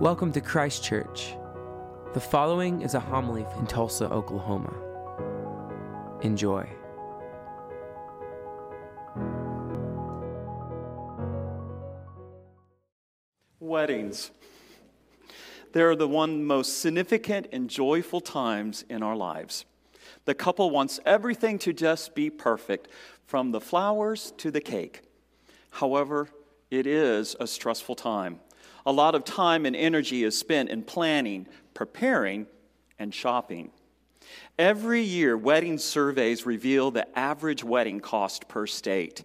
Welcome to Christ Church. The following is a homily in Tulsa, Oklahoma. Enjoy. Weddings. They're the one most significant and joyful times in our lives. The couple wants everything to just be perfect, from the flowers to the cake. However, it is a stressful time. A lot of time and energy is spent in planning, preparing, and shopping. Every year, wedding surveys reveal the average wedding cost per state.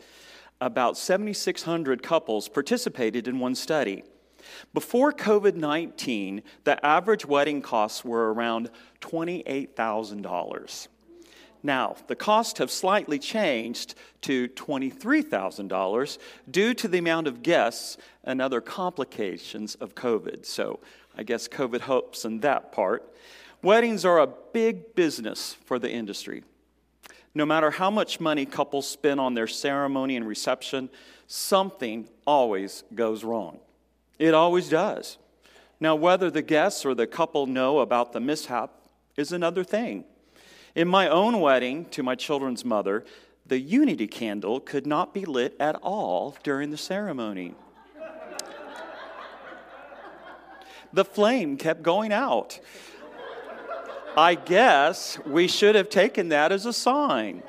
About 7,600 couples participated in one study. Before COVID 19, the average wedding costs were around $28,000. Now, the costs have slightly changed to $23,000 due to the amount of guests and other complications of COVID. So, I guess COVID helps in that part. Weddings are a big business for the industry. No matter how much money couples spend on their ceremony and reception, something always goes wrong. It always does. Now, whether the guests or the couple know about the mishap is another thing. In my own wedding to my children's mother, the unity candle could not be lit at all during the ceremony. the flame kept going out. I guess we should have taken that as a sign.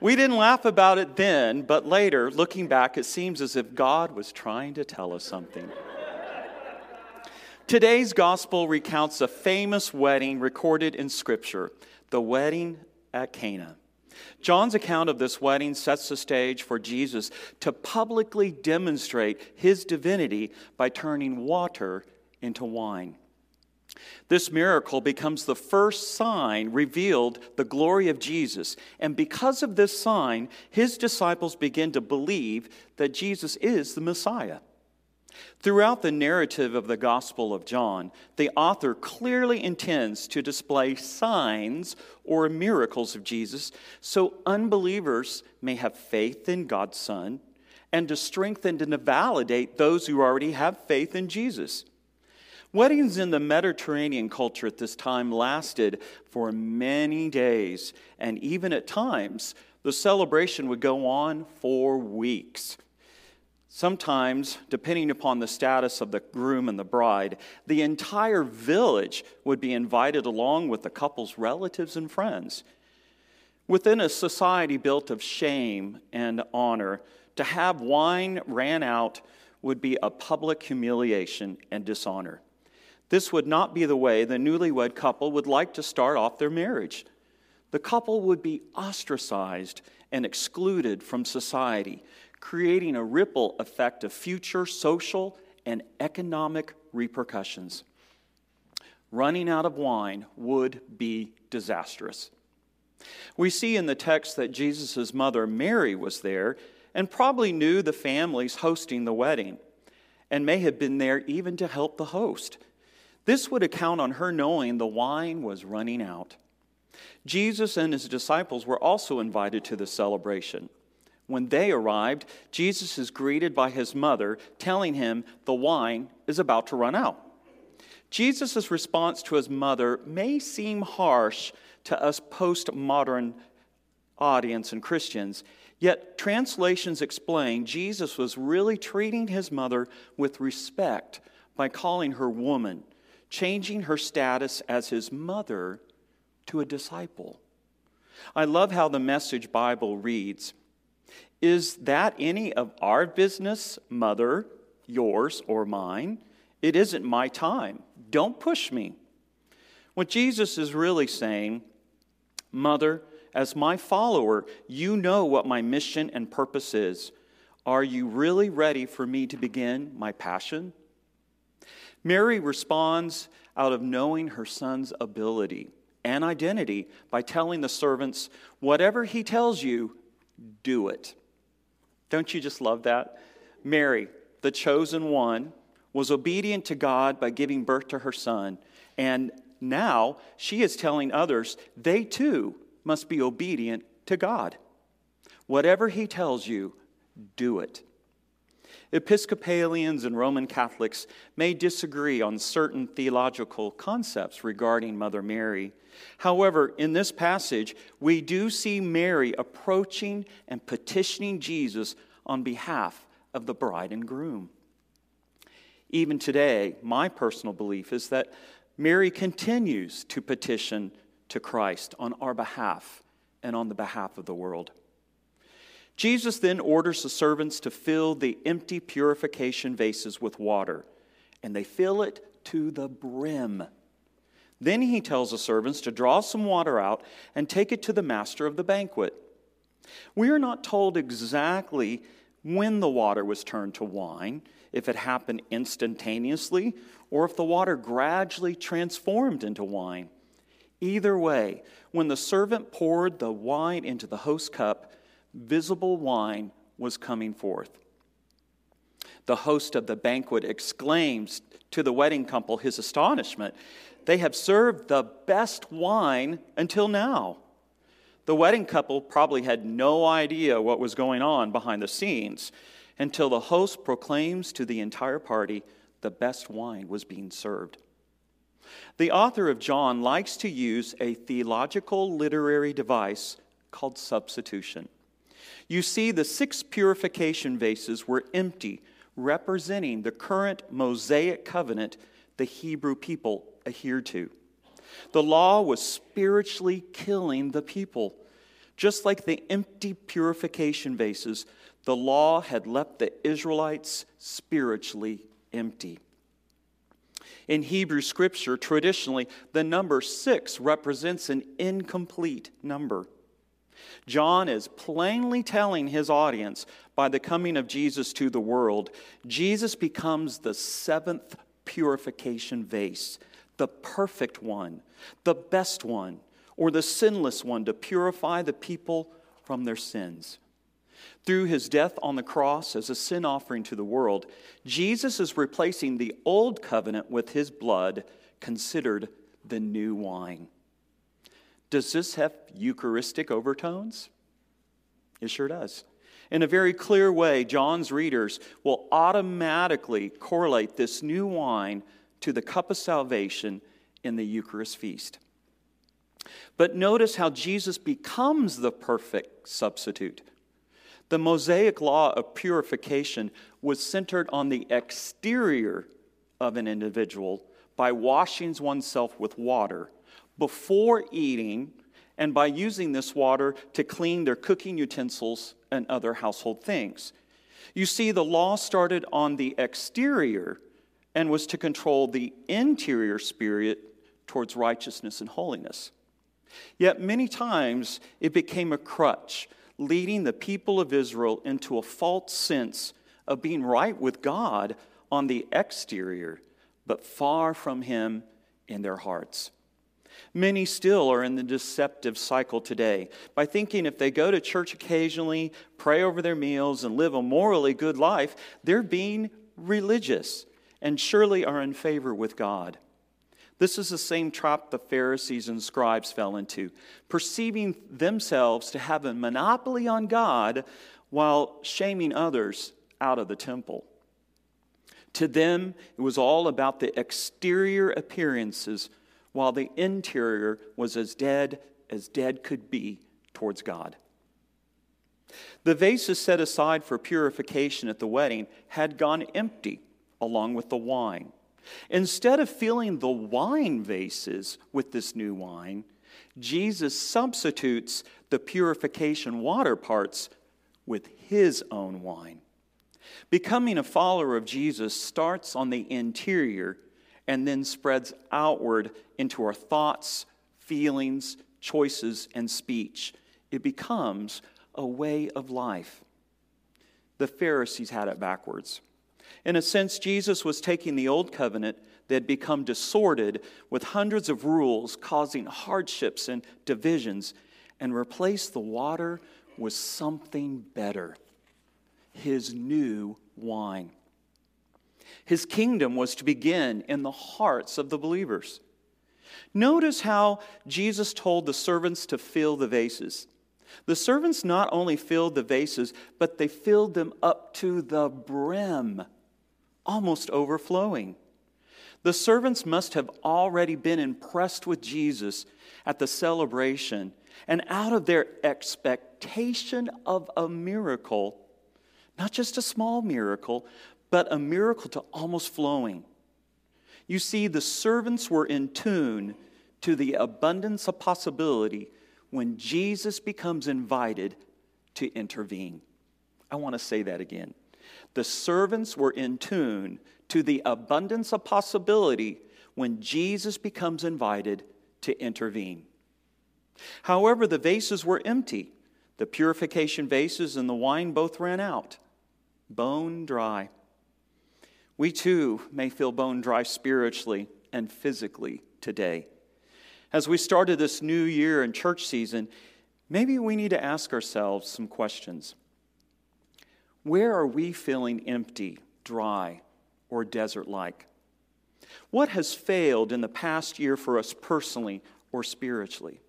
We didn't laugh about it then, but later, looking back, it seems as if God was trying to tell us something. Today's gospel recounts a famous wedding recorded in Scripture, the wedding at Cana. John's account of this wedding sets the stage for Jesus to publicly demonstrate his divinity by turning water into wine. This miracle becomes the first sign revealed the glory of Jesus. And because of this sign, his disciples begin to believe that Jesus is the Messiah. Throughout the narrative of the Gospel of John, the author clearly intends to display signs or miracles of Jesus so unbelievers may have faith in God's Son and to strengthen and to validate those who already have faith in Jesus. Weddings in the Mediterranean culture at this time lasted for many days, and even at times, the celebration would go on for weeks. Sometimes, depending upon the status of the groom and the bride, the entire village would be invited along with the couple's relatives and friends. Within a society built of shame and honor, to have wine ran out would be a public humiliation and dishonor. This would not be the way the newlywed couple would like to start off their marriage. The couple would be ostracized and excluded from society creating a ripple effect of future social and economic repercussions. Running out of wine would be disastrous. We see in the text that Jesus' mother, Mary, was there and probably knew the families hosting the wedding and may have been there even to help the host. This would account on her knowing the wine was running out. Jesus and his disciples were also invited to the celebration. When they arrived, Jesus is greeted by his mother, telling him the wine is about to run out. Jesus' response to his mother may seem harsh to us postmodern audience and Christians, yet translations explain Jesus was really treating his mother with respect by calling her woman, changing her status as his mother to a disciple. I love how the Message Bible reads. Is that any of our business, mother, yours, or mine? It isn't my time. Don't push me. What Jesus is really saying, Mother, as my follower, you know what my mission and purpose is. Are you really ready for me to begin my passion? Mary responds out of knowing her son's ability and identity by telling the servants, Whatever he tells you, do it. Don't you just love that? Mary, the chosen one, was obedient to God by giving birth to her son. And now she is telling others they too must be obedient to God. Whatever he tells you, do it. Episcopalians and Roman Catholics may disagree on certain theological concepts regarding Mother Mary. However, in this passage, we do see Mary approaching and petitioning Jesus on behalf of the bride and groom. Even today, my personal belief is that Mary continues to petition to Christ on our behalf and on the behalf of the world. Jesus then orders the servants to fill the empty purification vases with water, and they fill it to the brim. Then he tells the servants to draw some water out and take it to the master of the banquet. We are not told exactly when the water was turned to wine, if it happened instantaneously, or if the water gradually transformed into wine. Either way, when the servant poured the wine into the host cup, visible wine was coming forth. The host of the banquet exclaims to the wedding couple his astonishment. They have served the best wine until now. The wedding couple probably had no idea what was going on behind the scenes until the host proclaims to the entire party the best wine was being served. The author of John likes to use a theological literary device called substitution. You see, the six purification vases were empty, representing the current Mosaic covenant the Hebrew people adhered to. The law was spiritually killing the people. Just like the empty purification vases, the law had left the Israelites spiritually empty. In Hebrew scripture, traditionally, the number six represents an incomplete number. John is plainly telling his audience by the coming of Jesus to the world, Jesus becomes the seventh purification vase, the perfect one, the best one, or the sinless one to purify the people from their sins. Through his death on the cross as a sin offering to the world, Jesus is replacing the old covenant with his blood, considered the new wine. Does this have Eucharistic overtones? It sure does. In a very clear way, John's readers will automatically correlate this new wine to the cup of salvation in the Eucharist feast. But notice how Jesus becomes the perfect substitute. The Mosaic law of purification was centered on the exterior of an individual by washing oneself with water before eating and by using this water to clean their cooking utensils and other household things. You see, the law started on the exterior and was to control the interior spirit towards righteousness and holiness. Yet many times it became a crutch, leading the people of Israel into a false sense of being right with God on the exterior, but far from Him in their hearts. Many still are in the deceptive cycle today by thinking if they go to church occasionally, pray over their meals, and live a morally good life, they're being religious and surely are in favor with God. This is the same trap the Pharisees and scribes fell into, perceiving themselves to have a monopoly on God while shaming others out of the temple. To them, it was all about the exterior appearances while the interior was as dead as dead could be towards God. The vases set aside for purification at the wedding had gone empty along with the wine. Instead of filling the wine vases with this new wine, Jesus substitutes the purification water parts with his own wine. Becoming a follower of Jesus starts on the interior and then spreads outward into our thoughts, feelings, choices, and speech. It becomes a way of life. The Pharisees had it backwards. In a sense, Jesus was taking the old covenant that had become disordered with hundreds of rules causing hardships and divisions and replaced the water with something better his new wine. His kingdom was to begin in the hearts of the believers. Notice how Jesus told the servants to fill the vases. The servants not only filled the vases, but they filled them up to the brim, almost overflowing. The servants must have already been impressed with Jesus at the celebration, and out of their expectation of a miracle, not just a small miracle, but a miracle to almost flowing. You see, the servants were in tune to the abundance of possibility when Jesus becomes invited to intervene. I want to say that again. The servants were in tune to the abundance of possibility when Jesus becomes invited to intervene. However, the vases were empty. The purification vases and the wine both ran out, bone dry. We too may feel bone dry spiritually and physically today. As we started this new year and church season, maybe we need to ask ourselves some questions. Where are we feeling empty, dry, or desert like? What has failed in the past year for us personally or spiritually?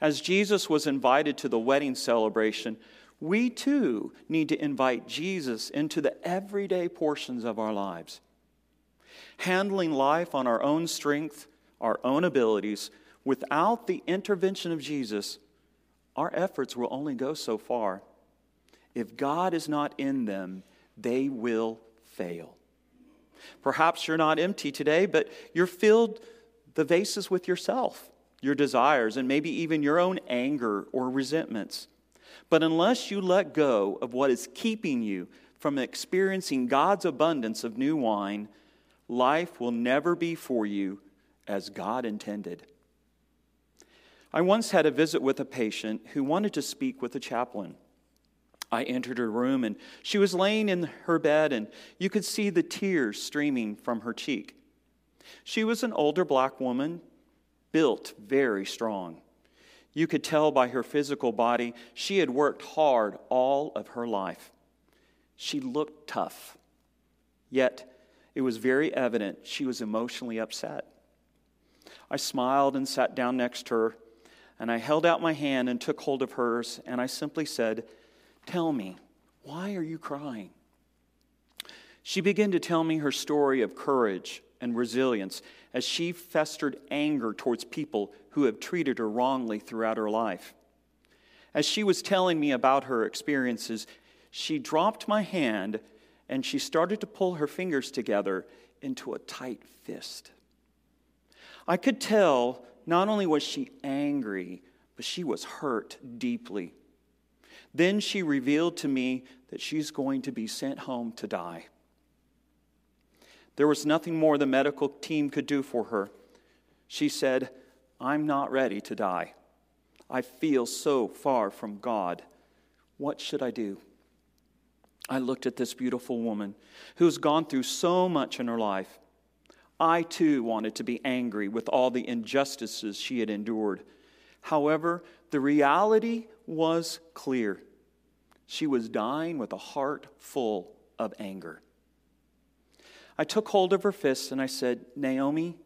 As Jesus was invited to the wedding celebration, we too need to invite Jesus into the everyday portions of our lives. Handling life on our own strength, our own abilities, without the intervention of Jesus, our efforts will only go so far. If God is not in them, they will fail. Perhaps you're not empty today, but you're filled the vases with yourself, your desires, and maybe even your own anger or resentments. But unless you let go of what is keeping you from experiencing God's abundance of new wine, life will never be for you as God intended. I once had a visit with a patient who wanted to speak with a chaplain. I entered her room and she was laying in her bed, and you could see the tears streaming from her cheek. She was an older black woman, built very strong. You could tell by her physical body she had worked hard all of her life. She looked tough, yet it was very evident she was emotionally upset. I smiled and sat down next to her, and I held out my hand and took hold of hers, and I simply said, Tell me, why are you crying? She began to tell me her story of courage and resilience as she festered anger towards people who have treated her wrongly throughout her life. As she was telling me about her experiences, she dropped my hand and she started to pull her fingers together into a tight fist. I could tell not only was she angry, but she was hurt deeply. Then she revealed to me that she's going to be sent home to die. There was nothing more the medical team could do for her. She said, I'm not ready to die. I feel so far from God. What should I do? I looked at this beautiful woman who's gone through so much in her life. I too wanted to be angry with all the injustices she had endured. However, the reality was clear. She was dying with a heart full of anger. I took hold of her fists and I said, Naomi,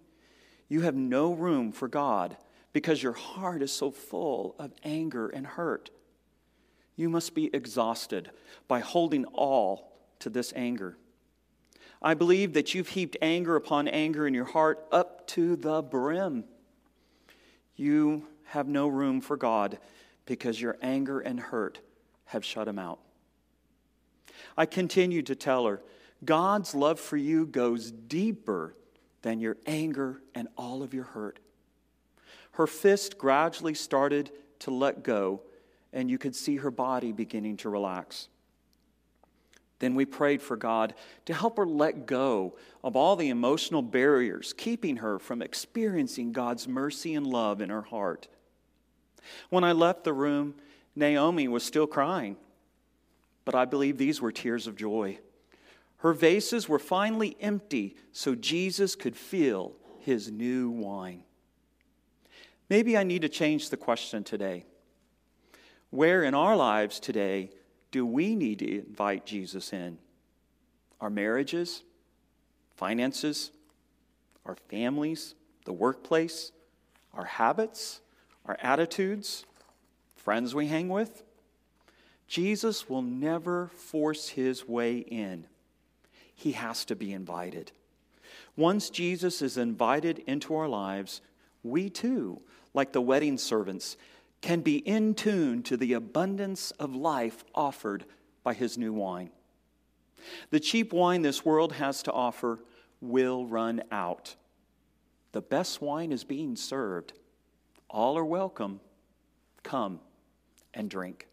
you have no room for God because your heart is so full of anger and hurt. You must be exhausted by holding all to this anger. I believe that you've heaped anger upon anger in your heart up to the brim. You have no room for God because your anger and hurt have shut him out. I continued to tell her God's love for you goes deeper than your anger and all of your hurt. Her fist gradually started to let go, and you could see her body beginning to relax. Then we prayed for God to help her let go of all the emotional barriers keeping her from experiencing God's mercy and love in her heart. When I left the room, Naomi was still crying, but I believe these were tears of joy. Her vases were finally empty so Jesus could feel his new wine. Maybe I need to change the question today. Where in our lives today do we need to invite Jesus in? Our marriages, finances, our families, the workplace, our habits, our attitudes, friends we hang with. Jesus will never force his way in. He has to be invited. Once Jesus is invited into our lives, we too, like the wedding servants, can be in tune to the abundance of life offered by his new wine. The cheap wine this world has to offer will run out. The best wine is being served. All are welcome. Come and drink.